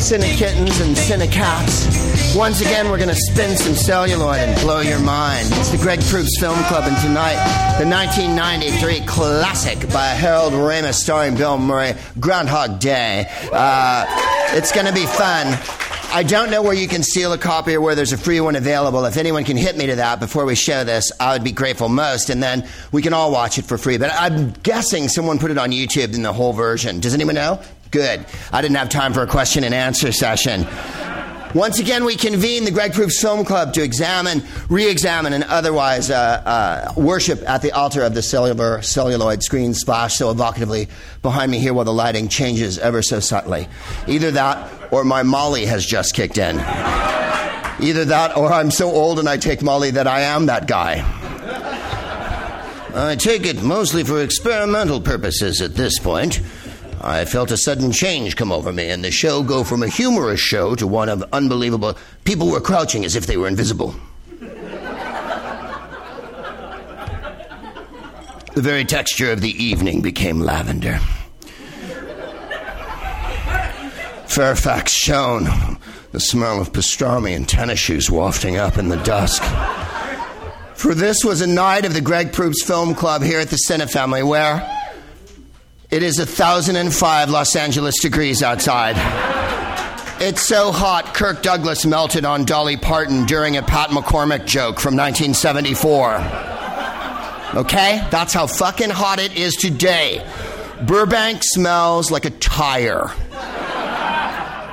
Hello, Cinekittens and Cinecats. Once again, we're going to spin some celluloid and blow your mind. It's the Greg Proops Film Club, and tonight, the 1993 classic by Harold Ramis starring Bill Murray, Groundhog Day. Uh, it's going to be fun. I don't know where you can steal a copy or where there's a free one available. If anyone can hit me to that before we show this, I would be grateful most, and then we can all watch it for free. But I'm guessing someone put it on YouTube in the whole version. Does anyone know? Good. I didn't have time for a question and answer session. Once again, we convene the Greg Proops Film Club to examine, re examine, and otherwise uh, uh, worship at the altar of the cellular celluloid screen splash so evocatively behind me here while the lighting changes ever so subtly. Either that or my Molly has just kicked in. Either that or I'm so old and I take Molly that I am that guy. I take it mostly for experimental purposes at this point. I felt a sudden change come over me, and the show go from a humorous show to one of unbelievable. People were crouching as if they were invisible. the very texture of the evening became lavender. Fairfax shone, the smell of pastrami and tennis shoes wafting up in the dusk. For this was a night of the Greg Proops Film Club here at the Cinefamily, where it is 1,005 Los Angeles degrees outside. It's so hot, Kirk Douglas melted on Dolly Parton during a Pat McCormick joke from 1974. Okay? That's how fucking hot it is today. Burbank smells like a tire.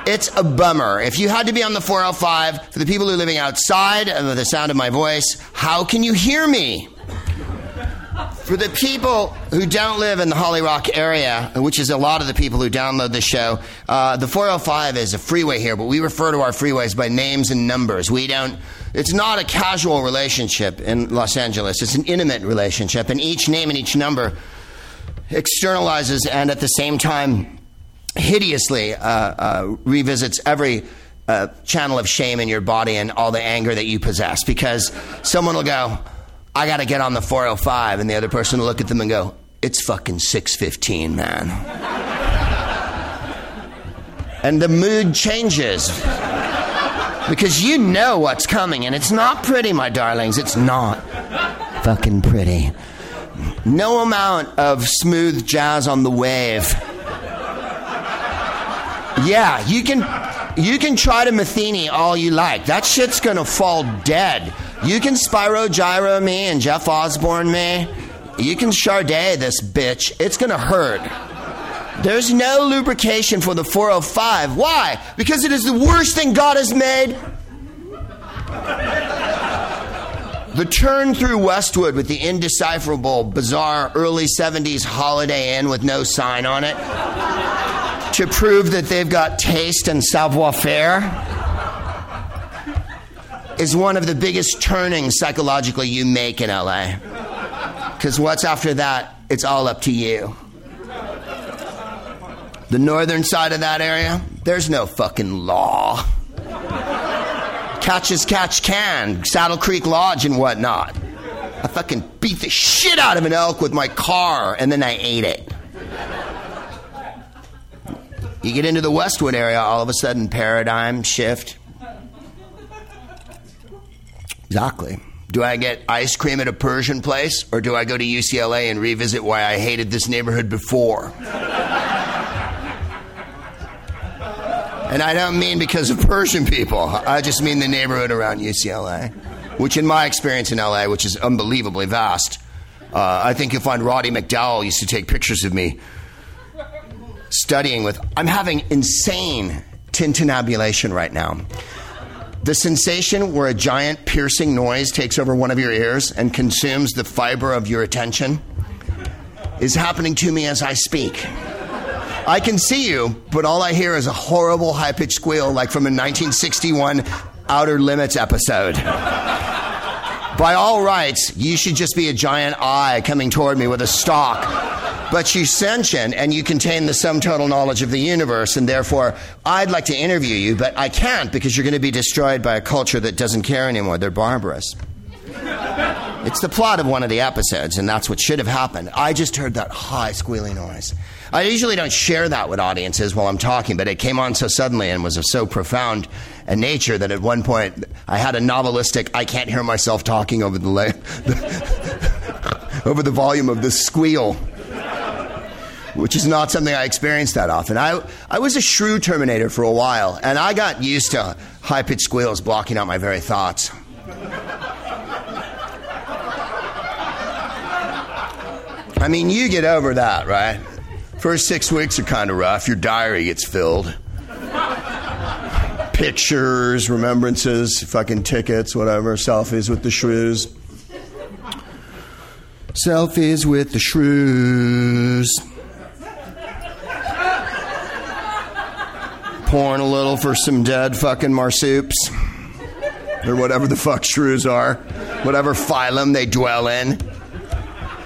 It's a bummer. If you had to be on the 405, for the people who are living outside of the sound of my voice, how can you hear me? For the people who don't live in the Holly Rock area, which is a lot of the people who download the show, uh, the 405 is a freeway here, but we refer to our freeways by names and numbers. We don't. It's not a casual relationship in Los Angeles. It's an intimate relationship, and each name and each number externalizes and at the same time hideously uh, uh, revisits every uh, channel of shame in your body and all the anger that you possess because someone will go I got to get on the 405. And the other person will look at them and go, It's fucking 615, man. and the mood changes. Because you know what's coming, and it's not pretty, my darlings. It's not fucking pretty. No amount of smooth jazz on the wave. Yeah, you can you can try to Metheny all you like. That shit's gonna fall dead. You can Spyro Gyra me and Jeff Osborne me. You can Sade this bitch. It's gonna hurt. There's no lubrication for the 405. Why? Because it is the worst thing God has made. The turn through Westwood with the indecipherable, bizarre early 70s Holiday Inn with no sign on it to prove that they've got taste and savoir faire is one of the biggest turnings psychologically you make in LA. Because what's after that, it's all up to you. The northern side of that area, there's no fucking law. Catch as catch can, Saddle Creek Lodge and whatnot. I fucking beat the shit out of an elk with my car and then I ate it. You get into the Westwood area, all of a sudden, paradigm shift. Exactly. Do I get ice cream at a Persian place, or do I go to UCLA and revisit why I hated this neighborhood before? and I don't mean because of Persian people, I just mean the neighborhood around UCLA, which, in my experience in LA, which is unbelievably vast, uh, I think you'll find Roddy McDowall used to take pictures of me studying with. I'm having insane tintinnabulation right now. The sensation where a giant piercing noise takes over one of your ears and consumes the fiber of your attention is happening to me as I speak. I can see you, but all I hear is a horrible high pitched squeal like from a 1961 Outer Limits episode. By all rights, you should just be a giant eye coming toward me with a stalk but you're sentient and you contain the sum total knowledge of the universe, and therefore I'd like to interview you, but I can't because you're going to be destroyed by a culture that doesn't care anymore. They're barbarous. It's the plot of one of the episodes, and that's what should have happened. I just heard that high squealing noise. I usually don't share that with audiences while I'm talking, but it came on so suddenly and was of so profound a nature that at one point I had a novelistic, I can't hear myself talking over the, la- over the volume of this squeal which is not something I experience that often. I, I was a shrew terminator for a while, and I got used to high pitched squeals blocking out my very thoughts. I mean, you get over that, right? First six weeks are kind of rough. Your diary gets filled. Pictures, remembrances, fucking tickets, whatever, selfies with the shrews. Selfies with the shrews. Pouring a little for some dead fucking marsoups. Or whatever the fuck shrews are. Whatever phylum they dwell in.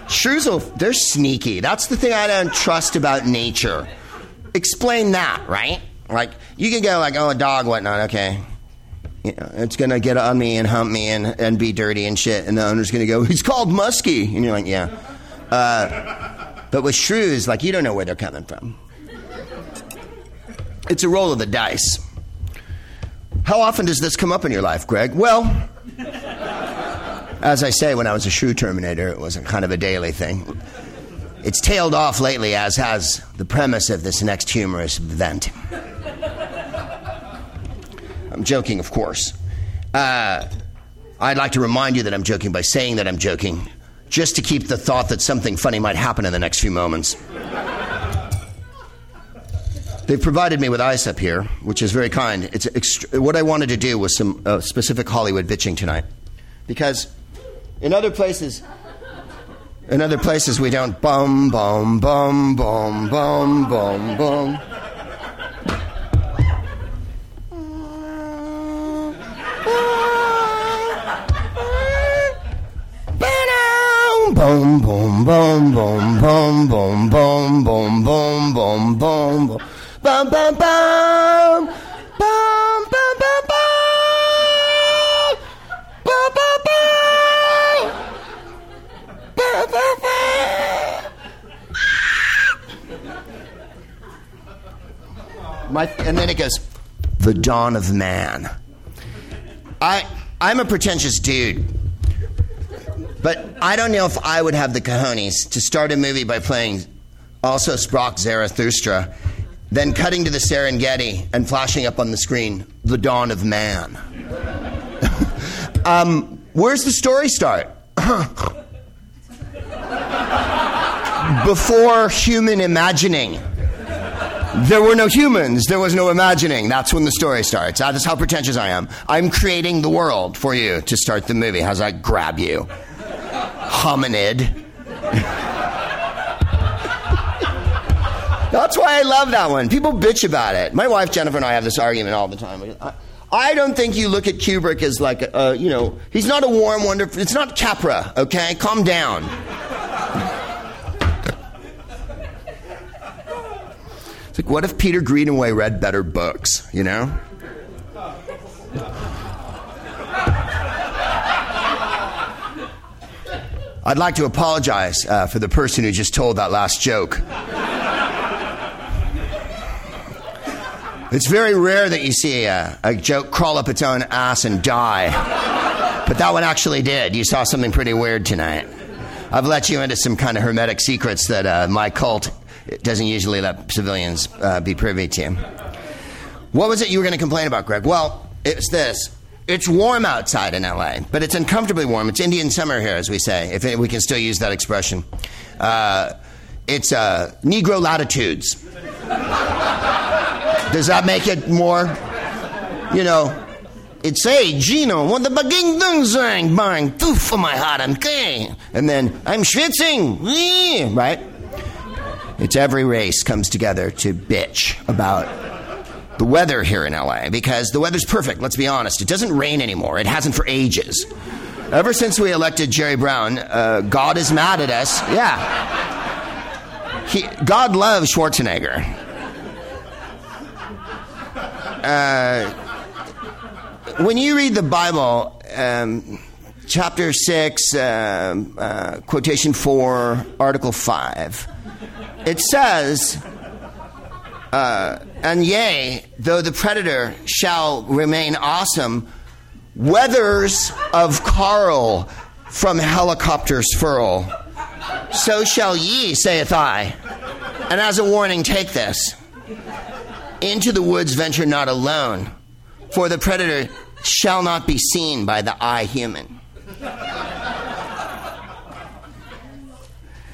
Shrews, will, they're sneaky. That's the thing I don't trust about nature. Explain that, right? Like, you can go like, oh, a dog, whatnot, okay. You know, it's going to get on me and hump me and, and be dirty and shit. And the owner's going to go, he's called Muskie. And you're like, yeah. Uh, but with shrews, like, you don't know where they're coming from. It's a roll of the dice. How often does this come up in your life, Greg? Well, as I say, when I was a shrew terminator, it was a kind of a daily thing. It's tailed off lately, as has the premise of this next humorous event. I'm joking, of course. Uh, I'd like to remind you that I'm joking by saying that I'm joking, just to keep the thought that something funny might happen in the next few moments. They've provided me with ice up here, which is very kind. It's ext- what I wanted to do was some uh, specific Hollywood bitching tonight, because in other places, in other places we don't bum bum bum bum bum bum bum. Boom, boom, boom, boom, boom, boom, boom, boom, boom, boom, boom, Bum, bum, bum. Bum, bum, bum, bum. Bum, bum, bum. Bum, bum, bum. My, and then it goes, the dawn of man. I, I'm a pretentious dude. But I don't know if I would have the cojones to start a movie by playing Also sprach Zarathustra then cutting to the Serengeti and flashing up on the screen the dawn of man. um, where's the story start? Before human imagining. There were no humans. There was no imagining. That's when the story starts. That's how pretentious I am. I'm creating the world for you to start the movie. How's that grab you? hominid. That's why I love that one. People bitch about it. My wife Jennifer and I have this argument all the time. I, don't think you look at Kubrick as like, a, you know, he's not a warm, wonderful. It's not Capra, okay? Calm down. It's like, what if Peter Greenaway read better books, you know? I'd like to apologize uh, for the person who just told that last joke. It's very rare that you see a, a, joke crawl up its own ass and die. But that one actually did. You saw something pretty weird tonight. I've let you into some kind of hermetic secrets that uh, my cult doesn't usually let civilians uh, be privy to. What was it you were going to complain about, Greg? Well, it's this. It's warm outside in LA, but it's uncomfortably warm. It's Indian summer here, as we say, if we can still use that expression. Uh, it's uh, Negro latitudes. Does that make it more, you know? It's a Gino, what the baging dung zang bang, toof for my heart and okay. And then I'm schwitzing, right? It's every race comes together to bitch about the weather here in LA because the weather's perfect, let's be honest. It doesn't rain anymore, it hasn't for ages. Ever since we elected Jerry Brown, uh, God is mad at us. Yeah. He, God loves Schwarzenegger. Uh, when you read the Bible, um, chapter 6, uh, uh, quotation 4, article 5. It says, uh, and yea, though the predator shall remain awesome, weathers of Carl from helicopters furl. So shall ye, saith I. And as a warning, take this. Into the woods venture not alone, for the predator shall not be seen by the eye human.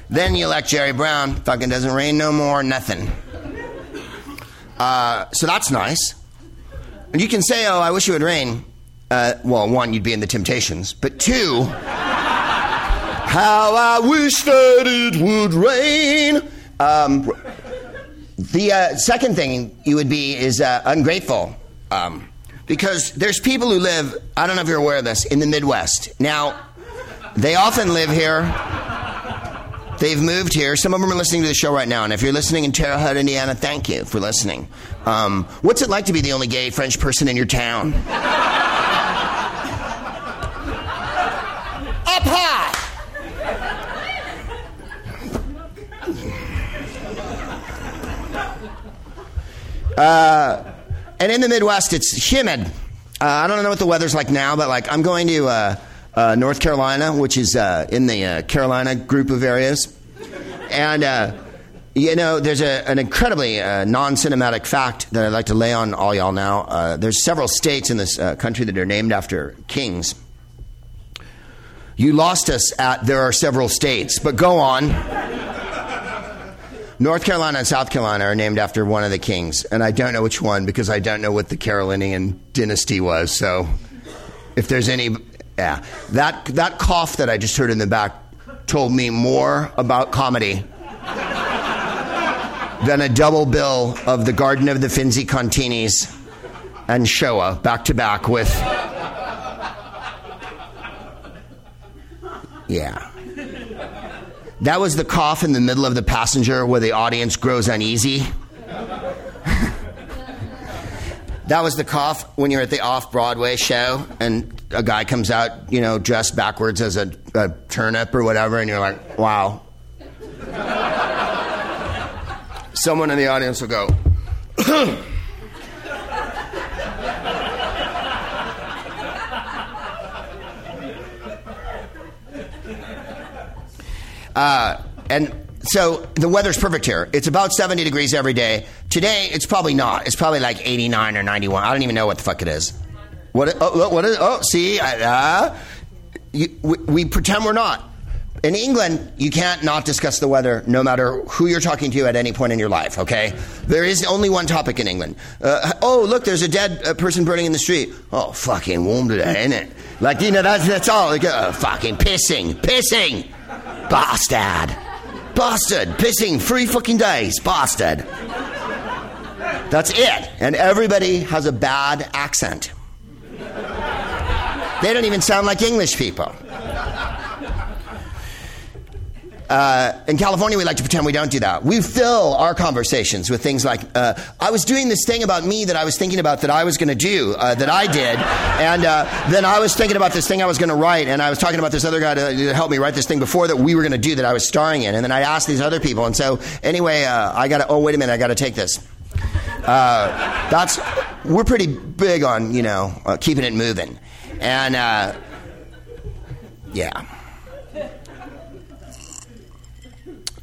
then you elect Jerry Brown. Fucking doesn't rain no more, nothing. Uh, so that's nice. And you can say, oh, I wish it would rain. Uh, well, one, you'd be in the Temptations. But two, how I wish that it would rain. Um, the uh, second thing you would be is uh, ungrateful. Um, because there's people who live, I don't know if you're aware of this, in the Midwest. Now, they often live here. They've moved here. Some of them are listening to the show right now. And if you're listening in Terre Haute, Indiana, thank you for listening. Um, what's it like to be the only gay French person in your town? Up high! Uh, and in the Midwest, it's humid. Uh, I don't know what the weather's like now, but like I'm going to uh, uh North Carolina, which is uh, in the uh, Carolina group of areas, and you know, there's a, an incredibly non-cinematic fact that I'd like to lay on all y'all now. there's several states in this country that are named after kings. You lost us at there are several states, but go on. North Carolina and South Carolina are named after one of the kings, and I don't know which one because I don't know what the Carolinian dynasty was. So, if there's any, yeah, that that cough that I just heard in the back told me more about comedy than a double bill of the Garden of the Finzi Continis and Shoah back to back with, yeah. That was the cough in the middle of the passenger where the audience grows uneasy. that was the cough when you're at the off Broadway show and a guy comes out, you know, dressed backwards as a, a turnip or whatever, and you're like, wow. Someone in the audience will go, Uh, and so the weather's perfect here. It's about 70 degrees every day. Today, it's probably not. It's probably like 89 or 91. I don't even know what the fuck it is. What? Oh, what is? Oh, see, uh, you, we, we pretend we're not. In England, you can't not discuss the weather no matter who you're talking to at any point in your life, okay? There is only one topic in England. Uh, oh, look, there's a dead uh, person burning in the street. Oh, fucking warm today, ain't it? Like, you know, that's, that's all. Like, uh, fucking pissing, pissing. Bastard. Bastard. Pissing three fucking days. Bastard. That's it. And everybody has a bad accent. They don't even sound like English people. Uh, in California, we like to pretend we don't do that. We fill our conversations with things like, uh, I was doing this thing about me that I was thinking about that I was going to do, uh, that I did. And uh, then I was thinking about this thing I was going to write. And I was talking about this other guy to, to, help me write this thing before that we were going to do that I was starring in. And then I asked these other people. And so, anyway, uh, I got to, oh, wait a minute, I got to take this. Uh, that's, we're pretty big on, you know, keeping it moving. And, yeah.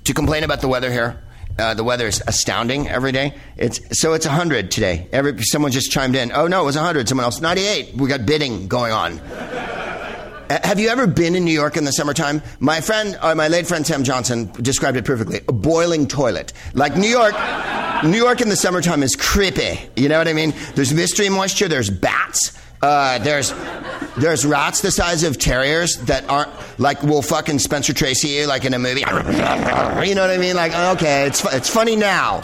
To complain about the weather here. Uh, the weather is astounding every day. It's so it's 100 today. Every someone just chimed in. Oh no, it was 100. Someone else 98. We got bidding going on. Uh, have you ever been in New York in the summertime? My friend, uh, my late friend Sam Johnson described it perfectly. A boiling toilet. Like New York, New York in the summertime is creepy. You know what I mean? There's mystery moisture. There's bats. Uh, there's there's rats the size of terriers that aren't like will fucking Spencer Tracy you like in a movie. You know what I mean? Like okay, it's it's funny now.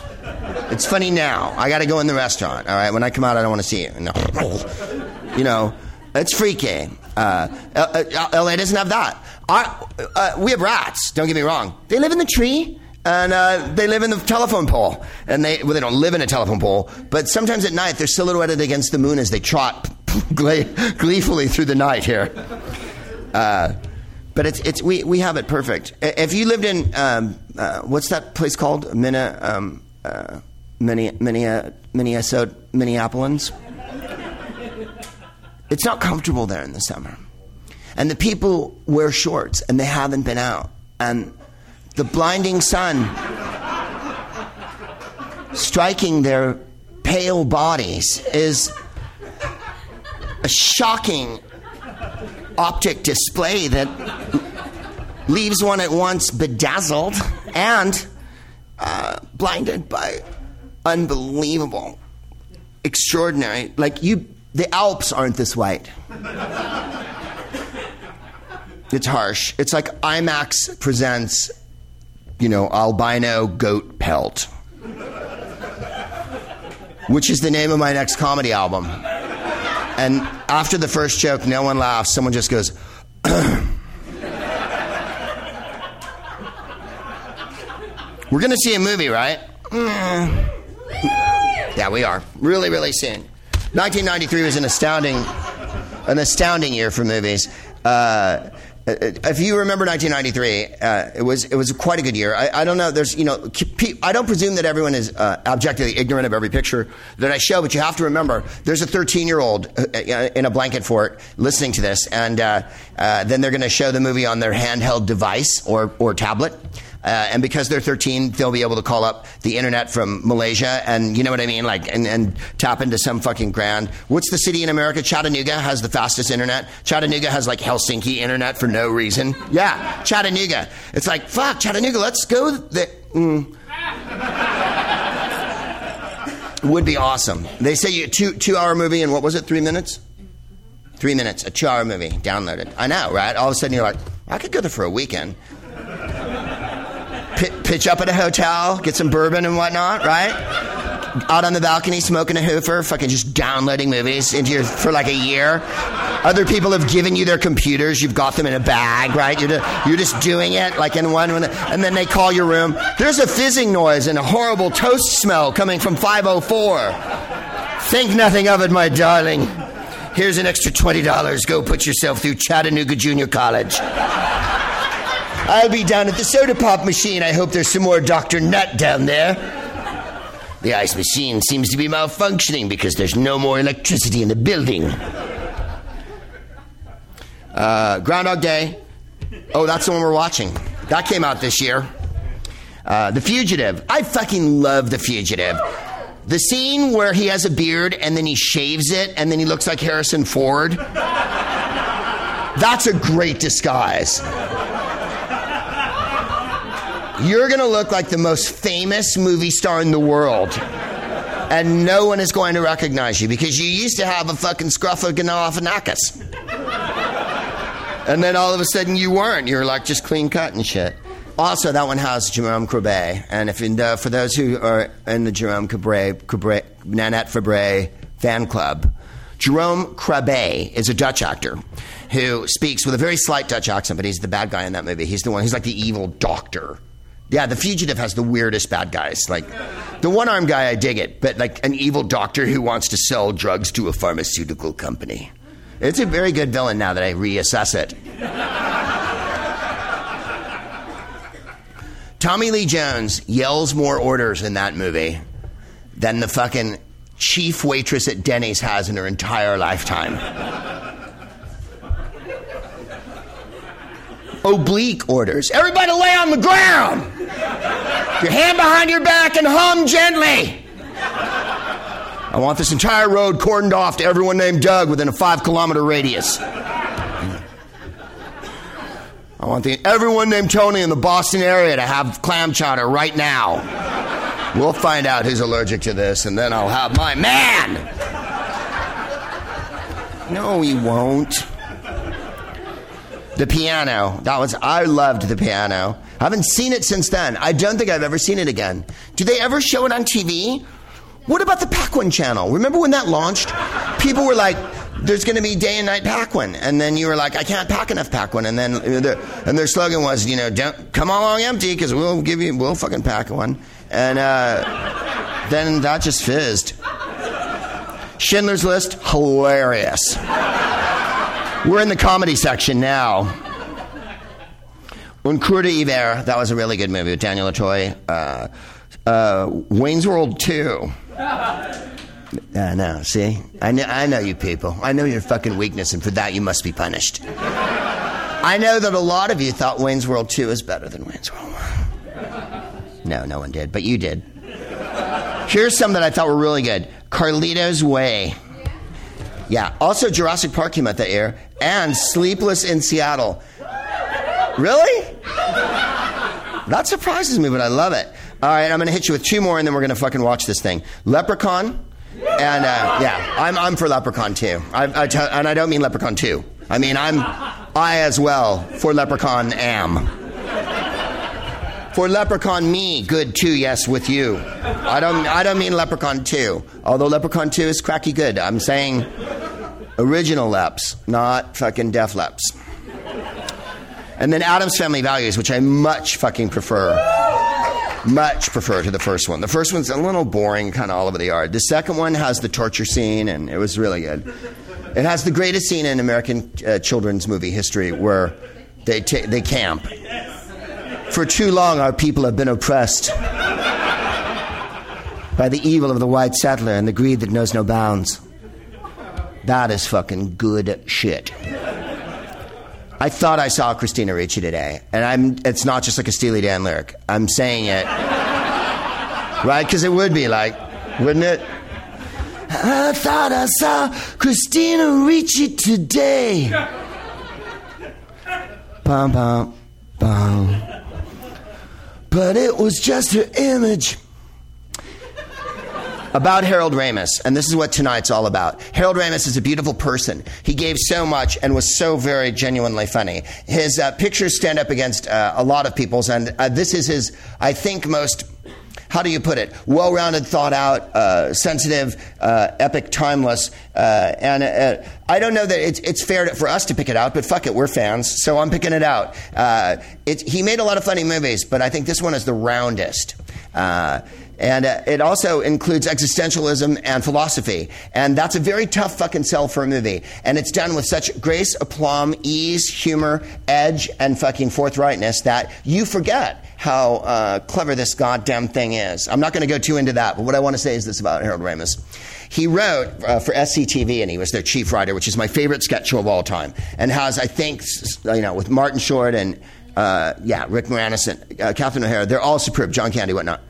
It's funny now. I got to go in the restaurant. All right, when I come out, I don't want to see you. No, you know, it's freaky. Uh, LA doesn't have that. Our, uh, we have rats. Don't get me wrong. They live in the tree and uh, they live in the telephone pole. And they well, they don't live in a telephone pole, but sometimes at night they're silhouetted against the moon as they trot gleefully through the night here. Uh, but it's it's we, we have it perfect. If you lived in um, uh, what's that place called? Minna, um, uh, Minneapolis. Minneapolis. It's not comfortable there in the summer. And the people wear shorts and they haven't been out. And the blinding sun striking their pale bodies is a shocking optic display that leaves one at once bedazzled and uh, blinded by unbelievable, extraordinary, like you the Alps aren't this white. It's harsh. It's like IMAX presents, you know, albino goat pelt, which is the name of my next comedy album. And after the first joke, no one laughs. Someone just goes, We're going to see a movie, right? Mm. Yeah, we are. Really, really soon. 1993 was an astounding, an astounding year for movies. Uh, if you remember 1993, uh, it was it was quite a good year. I, I, don't know. There's you know I don't presume that everyone is uh, objectively ignorant of every picture that I show, but you have to remember there's a 13 year old uh, uh, in a blanket fort listening to this, and uh, then they're going to show the movie on their handheld device or or tablet. Uh, and because they're 13, they'll be able to call up the internet from Malaysia and you know what I mean? Like, and, and tap into some fucking grand. What's the city in America? Chattanooga has the fastest internet. Chattanooga has like Helsinki internet for no reason. Yeah, Chattanooga. It's like, fuck, Chattanooga, let's go there. Mm. Would be awesome. They say you two two hour movie and what was it? Three minutes. Three minutes, a two hour movie, downloaded. I know, right? All of a sudden you're like, I could go there for a weekend pitch up at a hotel, get some bourbon and whatnot, right? Out on the balcony smoking a hoofer, fucking just downloading movies into your for like a year. Other people have given you their computers, you've got them in a bag, right? You're, you're just doing it like in one, and then they call your room. There's a fizzing noise and a horrible toast smell coming from 504. Think nothing of it, my darling. Here's an extra $20. Go put yourself through Chattanooga Junior College. I'll be down at the soda pop machine. I hope there's some more Dr. Nut down there. The ice machine seems to be malfunctioning because there's no more electricity in the building. Uh, Groundhog Day. Oh, that's the one we're watching. That came out this year. Uh, the Fugitive. I fucking love The Fugitive. The scene where he has a beard and then he shaves it and then he looks like Harrison Ford. That's a great disguise. You're going to look like the most famous movie star in the world. And no one is going to recognize you because you used to have a fucking scruff of scruffaganophanakus. And then all of a sudden you weren't. You were like just clean cut and shit. Also, that one has Jerome Krabbé. And if uh, for those who are in the Jerome Krabbé, Krabbé, Nanette Fabray fan club, Jerome Krabbé is a Dutch actor who speaks with a very slight Dutch accent, but he's the bad guy in that movie. He's the one, he's like the evil doctor yeah, the fugitive has the weirdest bad guys. Like the one armed guy, I dig it, but like an evil doctor who wants to sell drugs to a pharmaceutical company. It's a very good villain now that I reassess it. Tommy Lee Jones yells more orders in that movie than the fucking chief waitress at Denny's has in her entire lifetime. Oblique orders. Everybody lay on the ground! Your hand behind your back and hum gently. I want this entire road cordoned off to everyone named Doug within a five kilometer radius. I want the, everyone named Tony in the Boston area to have clam chowder right now. We'll find out who's allergic to this, and then I'll have my man. No, he won't. The piano. That was I loved the piano. I haven't seen it since then. I don't think I've ever seen it again. Do they ever show it on TV? What about the Paquin channel? Remember when that launched? People were like, there's going to be day and night Paquin. And then you were like, I can't pack enough Paquin. And then and their slogan was, you know, don't come along empty because we'll give you, we'll fucking pack one. And uh, then that just fizzed. Schindler's List, hilarious. We're in the comedy section now. Un cœur en hiver, that was a really good movie with Daniel Auteuil. Uh, uh, Wayne's World 2. I know, see? I know, I know you people. I know your fucking weakness, and for that you must be punished. I know that a lot of you thought Wayne's World 2 is better than Wayne's World 1. No, no one did, but you did. Here's some that I thought were really good Carlito's Way. Yeah, also Jurassic Park came out that year, and Sleepless in Seattle. Really? That surprises me, but I love it. All right, I'm going to hit you with two more, and then we're going to fucking watch this thing. Leprechaun, and uh, yeah, I'm, I'm for Leprechaun too. I, I and I don't mean Leprechaun 2. I mean, I'm, I as well, for Leprechaun am. For Leprechaun me, good too, yes, with you. I don't, I don't mean Leprechaun 2. Although Leprechaun 2 is cracky good. I'm saying original Leps, not fucking Def Leps. And then Addams Family Values, which I much fucking prefer. Much prefer to the first one. The first one's a little boring, kind of all over the yard. The second one has the torture scene, and it was really good. It has the greatest scene in American uh, children's movie history where they, ta- they camp. For too long, our people have been oppressed by the evil of the white settler and the greed that knows no bounds. That is fucking good shit. I thought I saw Christina Ricci today, and I'm. It's not just like a Steely Dan lyric. I'm saying it, right? Because it would be like, wouldn't it? I thought I saw Christina Ricci today. Bum bum bum. But it was just her image about Harold Ramis, and this is what tonight's all about. Harold Ramis is a beautiful person. He gave so much and was so very genuinely funny. His uh, pictures stand up against uh, a lot of people's, and uh, this is his, I think, most. How do you put it? Well rounded, thought out, uh, sensitive, uh, epic, timeless. Uh, and I don't know that it's, it's fair to, for us to pick it out, but fuck it, we're fans, so I'm picking it out. It, he made a lot of funny movies, but I think this one is the roundest. And uh, it also includes existentialism and philosophy. And that's a very tough fucking sell for a movie. And it's done with such grace, aplomb, ease, humor, edge, and fucking forthrightness that you forget how uh, clever this goddamn thing is. I'm not going to go too into that, but what I want to say is this about Harold Ramis. He wrote uh, for SCTV, and he was their chief writer, which is my favorite sketch show of all time, and has, I think, you know, with Martin Short and, uh, yeah, Rick Moranis and uh, Catherine O'Hara, they're all superb, John Candy, whatnot.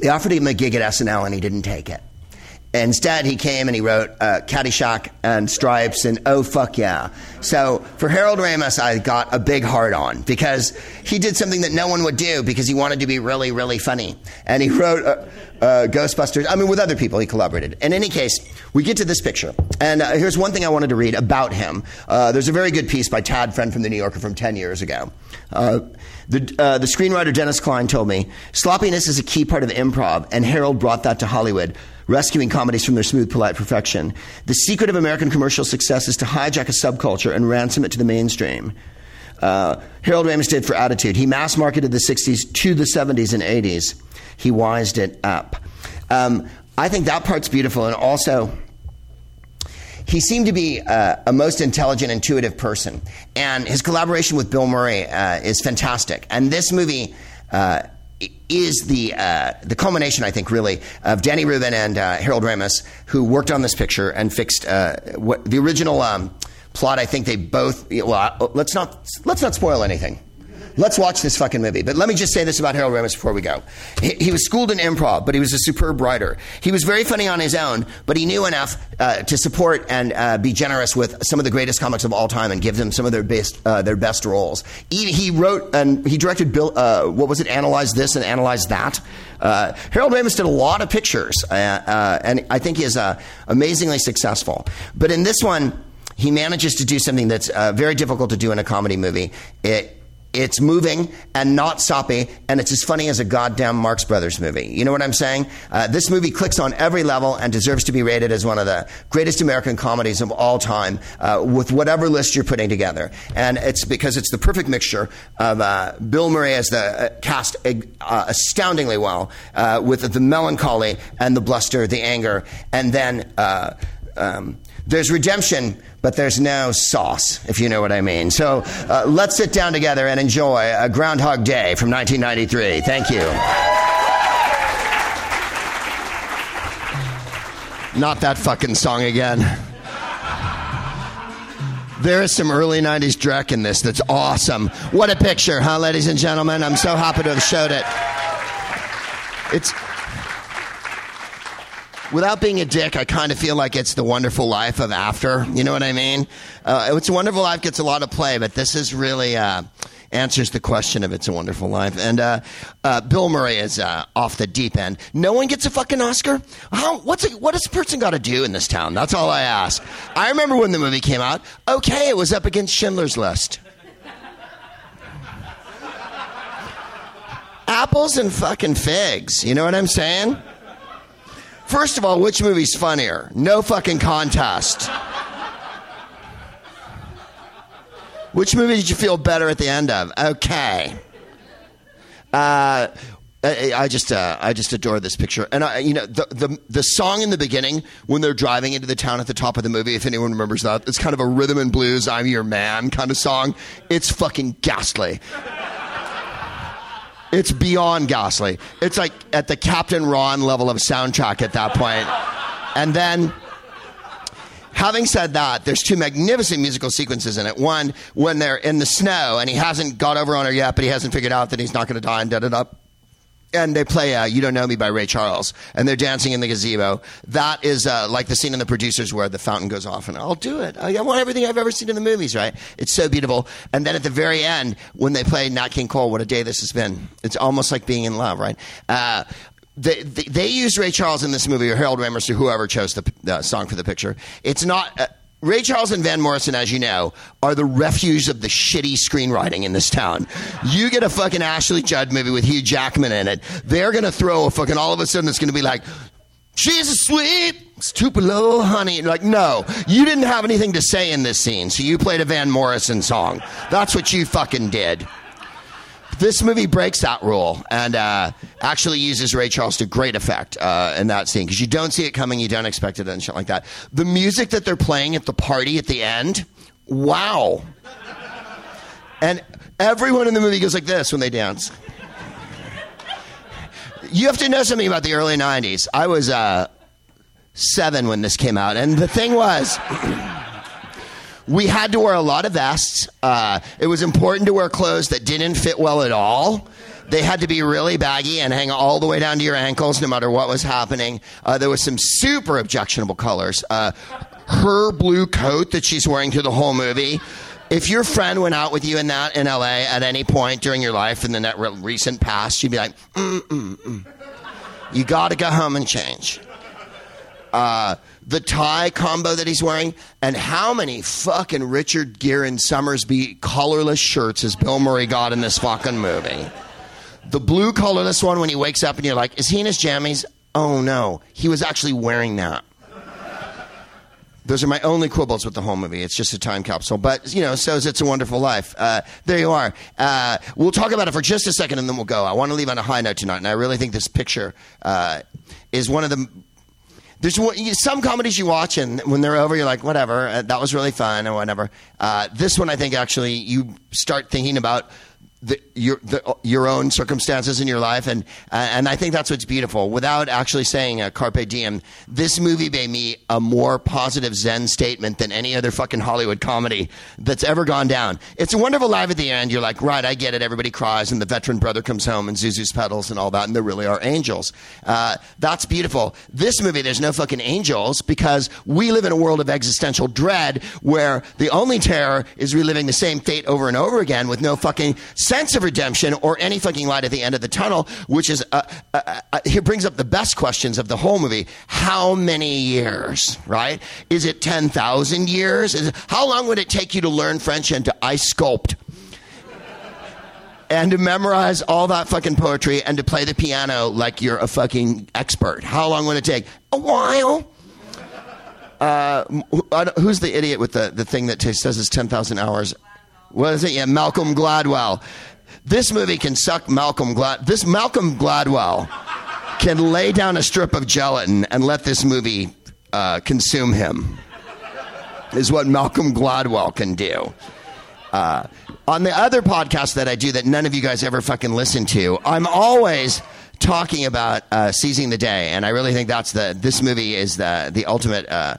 They offered him a gig at SNL and he didn't take it. Instead, he came and he wrote uh, Caddyshack and Stripes and Oh Fuck Yeah. So for Harold Ramis, I got a big heart on because he did something that no one would do because he wanted to be really, really funny. And he wrote uh, uh, Ghostbusters. I mean, with other people, he collaborated. In any case, we get to this picture. And uh, here's one thing I wanted to read about him. Uh, there's a very good piece by Tad Friend from The New Yorker from 10 years ago. Uh, the, uh, the screenwriter Dennis Klein told me sloppiness is a key part of improv, and Harold brought that to Hollywood, rescuing comedies from their smooth, polite perfection. The secret of American commercial success is to hijack a subculture and ransom it to the mainstream. Uh, Harold Ramis did for Attitude. He mass marketed the 60s to the 70s and 80s. He wised it up. Um, I think that part's beautiful, and also he seemed to be uh, a most intelligent, intuitive person. And his collaboration with Bill Murray uh, is fantastic. And this movie uh, is the uh, the culmination, I think, really of Danny Rubin and uh, Harold Ramis, who worked on this picture and fixed uh, what the original um, plot. I think they both. Well, let's not let's not spoil anything. Let's watch this fucking movie. But let me just say this about Harold Ramis before we go. He, he, was schooled in improv, but he was a superb writer. He was very funny on his own, but he knew enough uh, to support and uh, be generous with some of the greatest comics of all time and give them some of their best uh, their best roles. He, he, wrote and he directed Bill. Uh, what was it? Analyze this and analyze that. Uh, Harold Ramis did a lot of pictures, uh, and I think he is amazingly successful. But in this one he manages to do something that's uh, very difficult to do in a comedy movie. It, it's moving and not soppy, and it's as funny as a goddamn Marx Brothers movie. You know what I'm saying? Uh, this movie clicks on every level and deserves to be rated as one of the greatest American comedies of all time, uh, with whatever list you're putting together. And it's because it's the perfect mixture of uh, Bill Murray as the uh, cast uh, astoundingly well, uh, with the melancholy and the bluster, the anger, and then. Um, There's redemption, but there's no sauce, if you know what I mean. So uh, let's sit down together and enjoy a Groundhog Day from 1993. Thank you. Not that fucking song again. There is some early 90s Drek in this that's awesome. What a picture, huh, ladies and gentlemen? I'm so happy to have showed it. It's. Without being a dick, I kind of feel like it's the wonderful life of after. You know what I mean? Uh, it's a wonderful life gets a lot of play, but this is really. Uh, answers the question of It's a Wonderful Life. And uh, uh, Bill Murray is uh, off the deep end. No one gets a fucking Oscar? How, what's a, what does a person got to do in this town? That's all I ask. I remember when the movie came out. Okay, it was up against Schindler's List. Apples and fucking figs. You know what I'm saying? First of all, which movie's funnier? No fucking contest. Which movie did you feel better at the end of? Okay. Uh, I, just uh, I just adore this picture, and I, you know the, the the song in the beginning when they're driving into the town at the top of the movie. If anyone remembers that, it's kind of a rhythm and blues "I'm Your Man" kind of song. It's fucking ghastly. It's beyond ghastly. It's like at the Captain Ron level of soundtrack at that point. and then Having said that, there's two magnificent musical sequences in it. One, when they're in the snow and he hasn't got over on her yet, but he hasn't figured out that he's not going to die and da da da and they play uh, "You Don't Know Me" by Ray Charles, and they're dancing in the gazebo. That is uh, like the scene in The Producers where the fountain goes off, and I'll do it. I want everything I've ever seen in the movies, right? It's so beautiful. And then at the very end, when they play "Nat King Cole," what a day this has been. It's almost like being in love, right? Uh, they, they, they used Ray Charles in this movie, or Harold Ramis, or whoever chose the uh, song for the picture. It's not. Ray Charles and Van Morrison, as you know, are the refuge of the shitty screenwriting in this town. You get a fucking Ashley Judd movie with Hugh Jackman in it, they're gonna throw a fucking all of a sudden it's gonna be like, she's asleep, it's Tupelo, honey. Like, no, you didn't have anything to say in this scene, so you played a Van Morrison song. That's what you fucking did this movie breaks that rule and uh, actually uses Ray Charles to great effect uh, in that scene because you don't see it coming, you don't expect it, and shit like that. The music that they're playing at the party at the end, wow. And everyone in the movie goes like this when they dance. You have to know something about the early 90s. I was uh, seven when this came out, and the thing was we had to wear a lot of vests. Uh, it was important to wear clothes that didn't fit well at all. They had to be really baggy and hang all the way down to your ankles, no matter what was happening. Uh, there was some super objectionable colors. Uh, her blue coat that she's wearing through the whole movie. If your friend went out with you in that in LA at any point during your life in the recent past, you'd be like, mm, mm, mm. you got to go home and change. Uh, the tie combo that he's wearing, and how many fucking Richard Gere and Sommersby collarless shirts has Bill Murray got in this fucking movie? The blue colorless one when he wakes up and you're like, is he in his jammies? Oh no, he was actually wearing that. Those are my only quibbles with the whole movie. It's just a time capsule. But, you know, so is It's a Wonderful Life. Uh, there you are. Uh, we'll talk about it for just a second and then we'll go. I want to leave on a high note tonight, and I really think this picture uh, is one of the there's some comedies you watch and when they're over, you're like, whatever, uh, that was really fun or whatever. Uh, this one, I think, actually, you start thinking about the, your the, your own circumstances in your life, and uh, and I think that's what's beautiful. Without actually saying a carpe diem, this movie made me a more positive Zen statement than any other fucking Hollywood comedy that's ever gone down. It's a wonderful life at the end. You're like, right, I get it. Everybody cries, and the veteran brother comes home, and Zuzu's petals and all that, and there really are angels. Uh, that's beautiful. This movie, there's no fucking angels because we live in a world of existential dread where the only terror is reliving the same fate over and over again with no fucking sense of redemption or any fucking light at the end of the tunnel, which is, uh, uh, uh, brings up the best questions of the whole movie. How many years, right? Is it 10,000 years? Is it, how long would it take you to learn French and to ice sculpt? and to memorize all that fucking poetry and to play the piano like you're a fucking expert. How long would it take? A while. Uh, who's the idiot with the, the thing that says it's 10,000 hours? What is it? Yeah, Malcolm Gladwell. This movie can suck Malcolm Glad. This Malcolm Gladwell can lay down a strip of gelatin and let this movie uh, consume him. is what Malcolm Gladwell can do. Uh, on the other podcast that I do that none of you guys ever fucking listen to, I'm always talking about uh, seizing the day, and I really think that's the this movie is the the ultimate uh,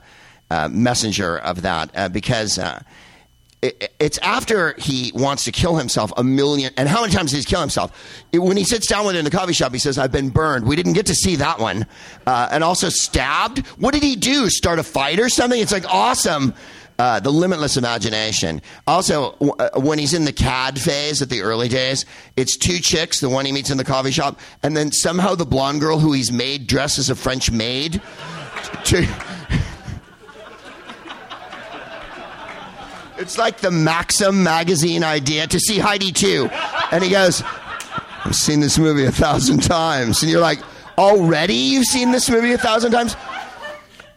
uh, messenger of that uh, because. It, it's after he wants to kill himself a million. And how many times does he kill himself? It, when he sits down with her in the coffee shop, he says, "I've been burned." We didn't get to see that one, uh, and also stabbed. What did he do? Start a fight or something? It's like awesome. Uh, the limitless imagination. Also, w- uh, when he's in the CAD phase at the early days, it's two chicks, the one he meets in the coffee shop, and then somehow the blonde girl who he's made dressed as a French maid. To, it's like the Maxim magazine idea to see Heidi too. And he goes, I've seen this movie a thousand times. And you're like, already you've seen this movie a thousand times?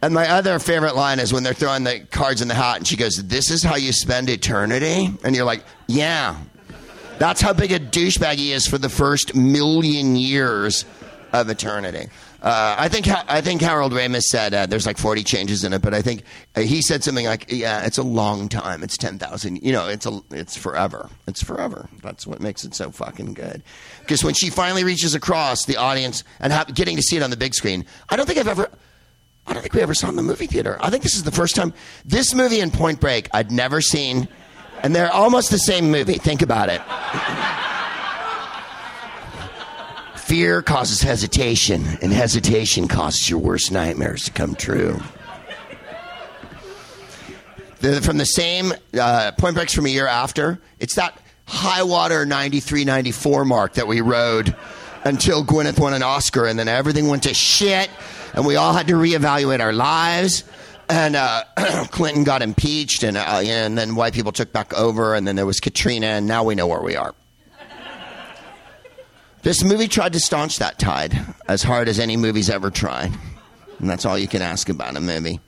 And my other favorite line is when they're throwing the cards in the hat and she goes, This is how you spend eternity? And you're like, Yeah. That's how big a douchebag he is for the first million years of eternity. Uh, I think I think Harold Ramis said uh, there's like 40 changes in it, but I think uh, he said something like, "Yeah, it's a long time. It's 10,000. You know, it's a it's forever. It's forever. That's what makes it so fucking good." Because when she finally reaches across the audience and ha- getting to see it on the big screen, I don't think I've ever. I don't think we ever saw in the movie theater. I think this is the first time. This movie and Point Break, I'd never seen, and they're almost the same movie. Think about it. Fear causes hesitation, and hesitation causes your worst nightmares to come true. From the same uh, Point Break's from a year after. It's that high water 93 94 mark that we rode until Gwyneth won an Oscar, and then everything went to shit, and we all had to reevaluate our lives. And uh, Clinton got impeached, and, uh, and then white people took back over, and then there was Katrina, and now we know where we are. This movie tried to staunch that tide as hard as any movie's ever tried. And that's all you can ask about a movie.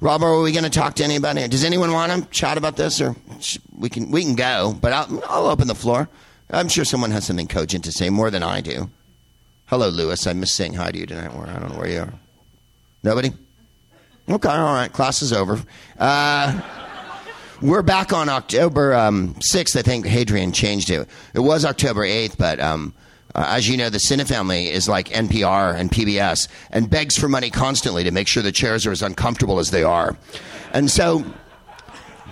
Robert, are we going to talk to anybody? Does anyone want to chat about this, or we can we can go? But I'll, I'll open the floor. I'm sure someone has something cogent to say more than I do. Hello, Lewis. I miss saying hi to you tonight. Where I don't know where you are. Nobody. Okay, all right. Class is over. Uh, we're back on October um, 6th. I think Hadrian changed it. It was October 8th, but um, uh, as you know, the Cinefamily is like NPR and PBS and begs for money constantly to make sure the chairs are as uncomfortable as they are. And so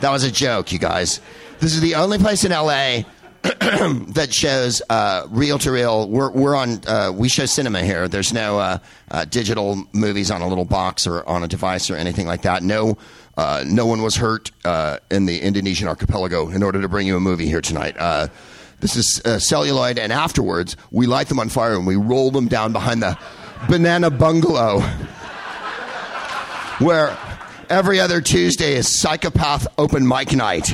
that was a joke, you guys. This is the only place in LA that shows uh, reel to reel. We're, on, uh, we show cinema here. There's no uh, uh digital movies on a little box or on a device or anything like that. No, uh, no one was hurt uh, in the Indonesian archipelago in order to bring you a movie here tonight. This is uh, celluloid, and afterwards we light them on fire and we roll them down behind the banana bungalow, where every other Tuesday is psychopath open mic night.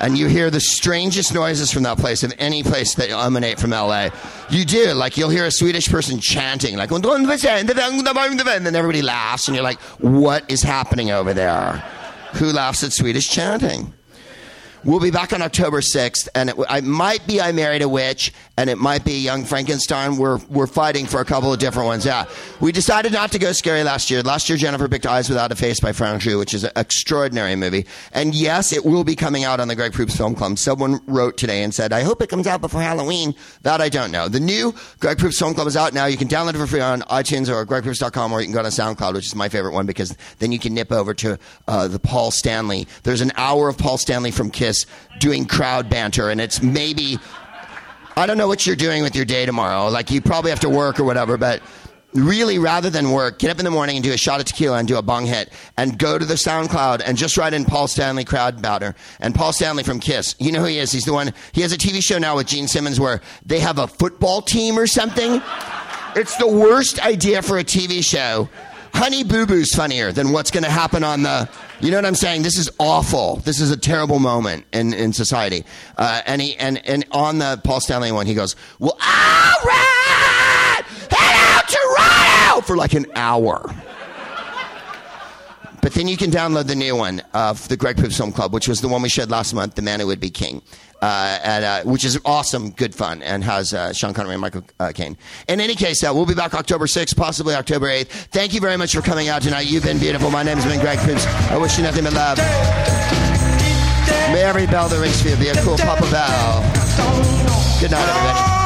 And you hear the strangest noises from that place of any place that emanate from LA. You do, like you'll hear a Swedish person chanting, like, and then everybody laughs, and you're like, what is happening over there? Who laughs at Swedish chanting? We'll be back on October 6th, and it, might be I Married a Witch, and it might be Young Frankenstein. We're, we're fighting for a couple of different ones, yeah. We decided not to go scary last year. Last year, Jennifer picked Eyes Without a Face by Franju, which is an extraordinary movie. And yes, it will be coming out on the Greg Proops Film Club. Someone wrote today and said, I hope it comes out before Halloween. That I don't know. The new Greg Proops Film Club is out now. You can download it for free on iTunes or gregproops.com, or you can go to SoundCloud, which is my favorite one, because then you can nip over to uh, the Paul Stanley. There's an hour of Paul Stanley from Kiss doing crowd banter, and it's maybe I don't know what you're doing with your day tomorrow. Like you probably have to work or whatever, but really rather than work, get up in the morning and do a shot of tequila and do a bong hit and go to the SoundCloud and just write in Paul Stanley crowd banter and Paul Stanley from Kiss. You know who he is? He's the one. He has a TV show now with Gene Simmons where they have a football team or something. It's the worst idea for a TV show. Honey Boo Boo's funnier than what's going to happen on the you know what I'm saying? This is awful. This is a terrible moment in, in society. Uh, and, he, and, and on the Paul Stanley one, he goes, Well, all right, head out Toronto for like an hour. But then you can download the new one of the Greg Proops Film Club, which was the one we showed last month, The Man Who Would Be King, uh, at, uh, which is awesome, good fun, and has uh, Sean Connery and Michael uh, Caine. In any case, uh, we'll be back October 6th, possibly October 8th. Thank you very much for coming out tonight. You've been beautiful. My name has been Greg Proops. I wish you nothing but love. May every bell that rings for you be a cool Papa Bell. Good night, everybody.